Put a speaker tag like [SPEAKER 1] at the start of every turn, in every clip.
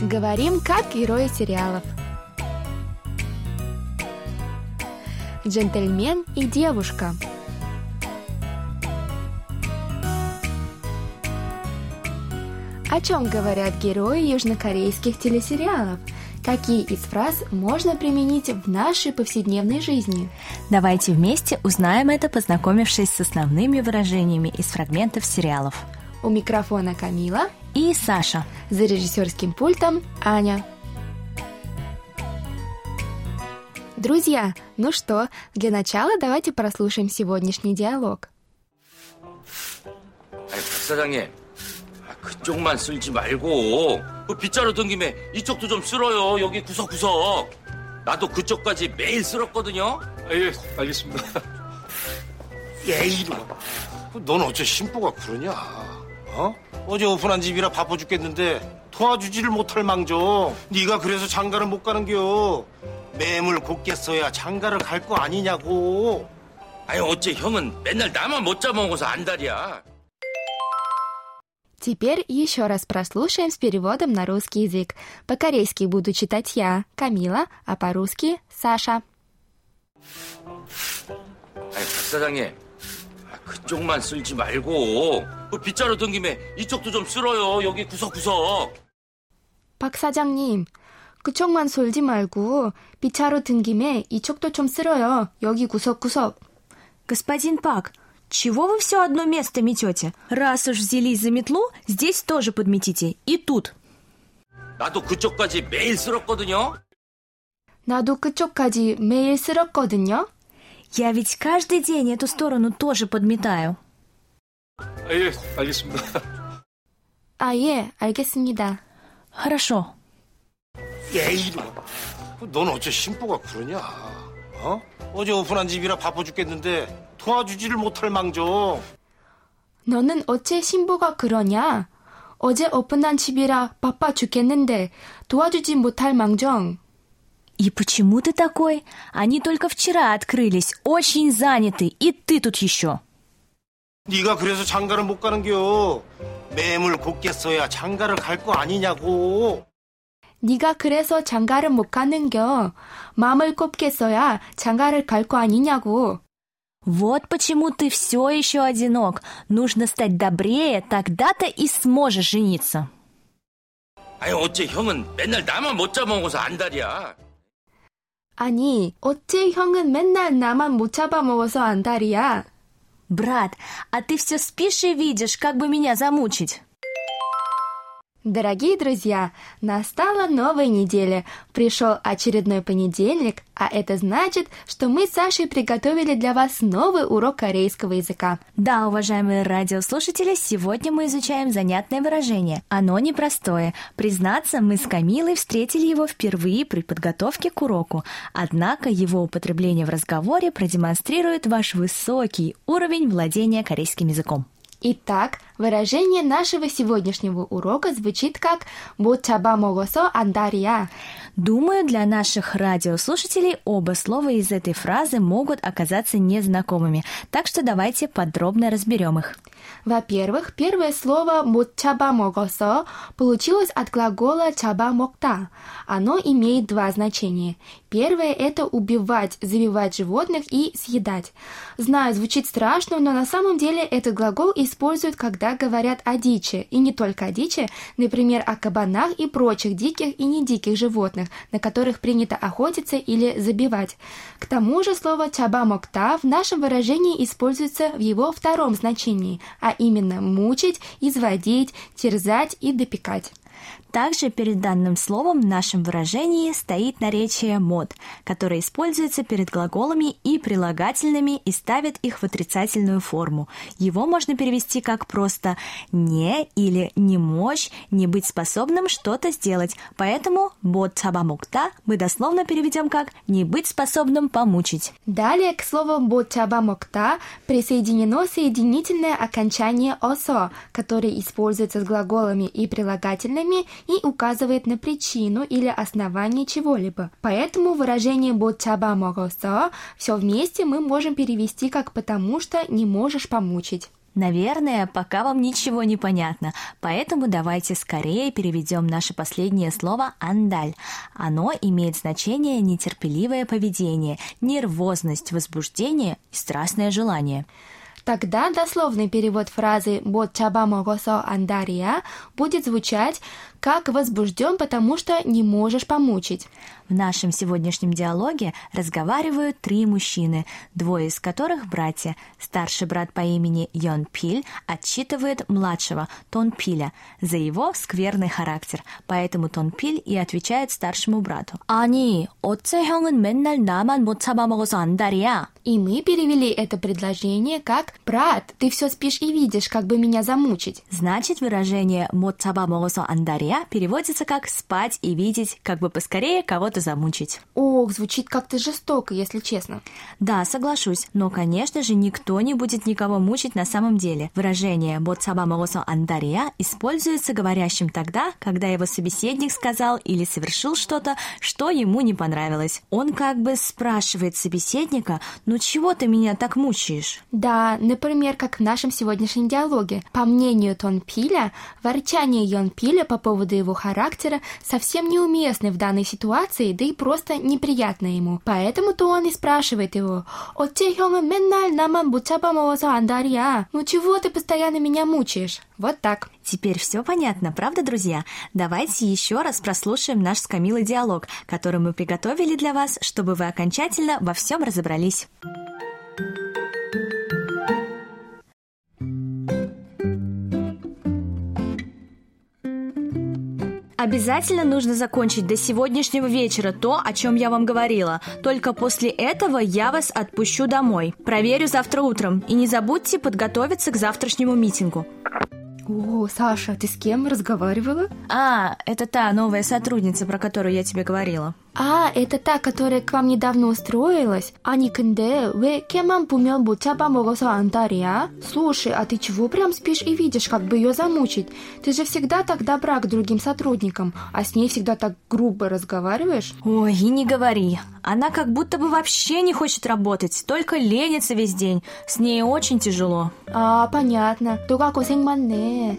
[SPEAKER 1] Говорим как герои сериалов. Джентльмен и девушка. О чем говорят герои южнокорейских телесериалов? Какие из фраз можно применить в нашей повседневной жизни?
[SPEAKER 2] Давайте вместе узнаем это, познакомившись с основными выражениями из фрагментов сериалов.
[SPEAKER 1] У микрофона Камила
[SPEAKER 2] и Саша.
[SPEAKER 1] За режиссерским пультом Аня. Друзья, ну что, для начала давайте прослушаем сегодняшний диалог.
[SPEAKER 3] 아니, 박 사장님, 아, 그쪽만 쓸지 말고 그 빗자루 든 김에 이쪽도 좀 쓸어요. 여기 구석구석. 나도 그쪽까지 매일 쓸었거든요.
[SPEAKER 4] 아, 예, 알겠습니다.
[SPEAKER 5] 예, 이놈아. 넌 어째 심보가 그러냐? 어? 어제 오픈한 집이라 바빠 죽겠는데 도와주지를 못할 망정. 네가 그래서 장가를 못 가는겨. 매물 곱게 써야 장가를 갈 거 아니냐고.
[SPEAKER 3] 아니 어째 형은 맨날 나만 못 잡아먹어서 안달이야.
[SPEAKER 1] Теперь еще раз прослушаем с переводом на русский язык. По-корейски буду читать я, Камила, а по-русски Саша.
[SPEAKER 3] 아니 박 사장님, 아, 그쪽만 쓸지 말고 그 빗자루 든 김에 이쪽도 좀 쓸어요. 여기 구석구석.
[SPEAKER 1] 박 사장님, 그쪽만 쏠지 말고 빗자루 든 김에 이쪽도 좀 쓸어요. 여기 구석구석.
[SPEAKER 2] Господин Пак, чего вы все одно место метете? Раз уж взялись за метлу, здесь тоже подметите. И тут.
[SPEAKER 3] 나도 그쪽까지 매일 쓸었거든요.
[SPEAKER 1] 나도 그쪽까지 매일 쓸었거든요.
[SPEAKER 2] Я ведь каждый день эту сторону тоже подметаю.
[SPEAKER 4] 아, 예, 알겠습니다.
[SPEAKER 1] 아, 예, 알겠습니다.
[SPEAKER 2] Хорошо.
[SPEAKER 5] 예, 이놈아. 넌 어째 심보가 그러냐? 어? 어제 오픈한 집이라 바빠 죽겠는데 도와주지를 못할 망정.
[SPEAKER 1] 너는 어째 신부가 그러냐? 어제 오픈한 집이라 바빠 죽겠는데 도와주지 못할 망정.
[SPEAKER 2] И почему ты такой? Они только вчера открылись, очень заняты, и ты тут еще.
[SPEAKER 5] 네가 그래서 장가를 못 가는겨. 매물 곱게 써야 장가를 갈 거 아니냐고.
[SPEAKER 1] 네가 그래서 장가를 못 가는겨. 마음을 곱게 써야 장가를 갈 거 아니냐고.
[SPEAKER 2] Вот почему ты все еще одинок. Нужно стать добрее, тогда-то и сможешь жениться.
[SPEAKER 3] 아니 어째 형은 맨날 나만 못 잡아먹어서 안달이야.
[SPEAKER 1] 아니, 어째 형은 맨날 나만 못 잡아먹어서 안달이야.
[SPEAKER 2] Брат, а ты все спишь и видишь, как бы меня замучить.
[SPEAKER 1] Дорогие друзья, настала новая неделя. Пришел очередной понедельник, а это значит, что мы с Сашей приготовили для вас новый урок корейского языка.
[SPEAKER 2] Да, уважаемые радиослушатели, сегодня мы изучаем занятное выражение. Оно непростое. Признаться, мы с Камилой встретили его впервые при подготовке к уроку. Однако его употребление в разговоре продемонстрирует ваш высокий уровень владения корейским языком.
[SPEAKER 1] Итак, выражение нашего сегодняшнего урока звучит как «бутаба могосо андария».
[SPEAKER 2] Думаю, для наших радиослушателей оба слова из этой фразы могут оказаться незнакомыми, так что давайте подробно разберем их.
[SPEAKER 1] Во-первых, первое слово «мучаба могосо» получилось от глагола «чаба мокта». Оно имеет два значения. Первое – это убивать, забивать животных и съедать. Знаю, звучит страшно, но на самом деле этот глагол используют, когда говорят о дичи, и не только о дичи, например, о кабанах и прочих диких и недиких животных, на которых принято охотиться или забивать. К тому же слово «чаба мокта» в нашем выражении используется в его втором значении – а именно мучить, изводить, терзать и допекать.
[SPEAKER 2] Также перед данным словом в нашем выражении стоит наречие «мод», которое используется перед глаголами и прилагательными и ставит их в отрицательную форму. Его можно перевести как просто «не» или «не мочь», «не быть способным что-то сделать». Поэтому «бот табамукта» мы дословно переведем как «не быть способным помучить».
[SPEAKER 1] Далее к слову «ботчабамокта» присоединено соединительное окончание «осо», которое используется с глаголами и прилагательными и указывает на причину или основание чего-либо. Поэтому выражение «ботчабамогосо» все вместе мы можем перевести как «потому что не можешь помучить».
[SPEAKER 2] Наверное, пока вам ничего не понятно, поэтому давайте скорее переведем наше последнее слово «андаль». Оно имеет значение нетерпеливое поведение, нервозность, возбуждение и страстное желание.
[SPEAKER 1] Тогда дословный перевод фразы «бот чаба могосо андария» будет звучать как возбужден, потому что не можешь помучить.
[SPEAKER 2] В нашем сегодняшнем диалоге разговаривают три мужчины, двое из которых братья. Старший брат по имени Йон Пиль отчитывает младшего Тон Пиля за его скверный характер, поэтому Тон Пиль и отвечает старшему брату.
[SPEAKER 6] 아니, 어째 형은 맨날 나만 못 잡아먹어서 안달이야?
[SPEAKER 1] И мы перевели это предложение как «Брат, ты все спишь и видишь, как бы меня замучить».
[SPEAKER 2] Значит, выражение «못 잡아먹어서 안달이야» дня переводится как «спать и видеть», как бы поскорее кого-то замучить.
[SPEAKER 1] Ох, звучит как-то жестоко, если честно.
[SPEAKER 2] Да, соглашусь, но, конечно же, никто не будет никого мучить на самом деле. Выражение «ботсаба моросо андария» используется говорящим тогда, когда его собеседник сказал или совершил что-то, что ему не понравилось. Он как бы спрашивает собеседника, ну чего ты меня так мучаешь?
[SPEAKER 1] Да, например, как в нашем сегодняшнем диалоге. По мнению Тон Тонпиля, ворчание Йон Йонпиля по поводу Доводы его характера совсем неуместны в данной ситуации, да и просто неприятно ему. Поэтому-то он и спрашивает его «Отче хёма менналь наман бучабамоозо андарья?» «Ну чего ты постоянно меня мучаешь?» Вот так.
[SPEAKER 2] Теперь все понятно, правда, друзья? Давайте еще раз прослушаем наш с Камилой диалог, который мы приготовили для вас, чтобы вы окончательно во всем разобрались. Обязательно нужно закончить до сегодняшнего вечера то, о чем я вам говорила. Только после этого я вас отпущу домой. Проверю завтра утром. И не забудьте подготовиться к завтрашнему митингу.
[SPEAKER 1] О, Саша, ты с кем разговаривала?
[SPEAKER 2] А, это та новая сотрудница, про которую я тебе говорила.
[SPEAKER 1] А, это та, которая к вам недавно устроилась? 아니 근데 왜 걔만 보면 못 잡아먹어서 안달이야? Слушай, а ты чего прям спишь и видишь, как бы ее замучить? Ты же всегда так добра к другим сотрудникам, а с ней всегда так грубо разговариваешь.
[SPEAKER 2] Ой, и не говори. Она как будто бы вообще не хочет работать, только ленится весь день. С ней очень тяжело.
[SPEAKER 1] А, понятно. 너가 고생 많네.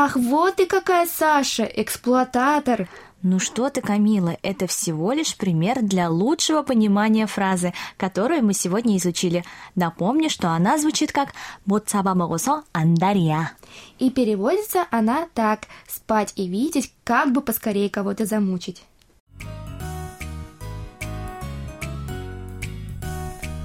[SPEAKER 1] Ах, вот ты какая Саша, эксплуататор!
[SPEAKER 2] Ну что ты, Камила, это всего лишь пример для лучшего понимания фразы, которую мы сегодня изучили. Напомню, что она звучит как «боцабамогосо андария».
[SPEAKER 1] И переводится она так «спать и видеть, как бы поскорее кого-то замучить».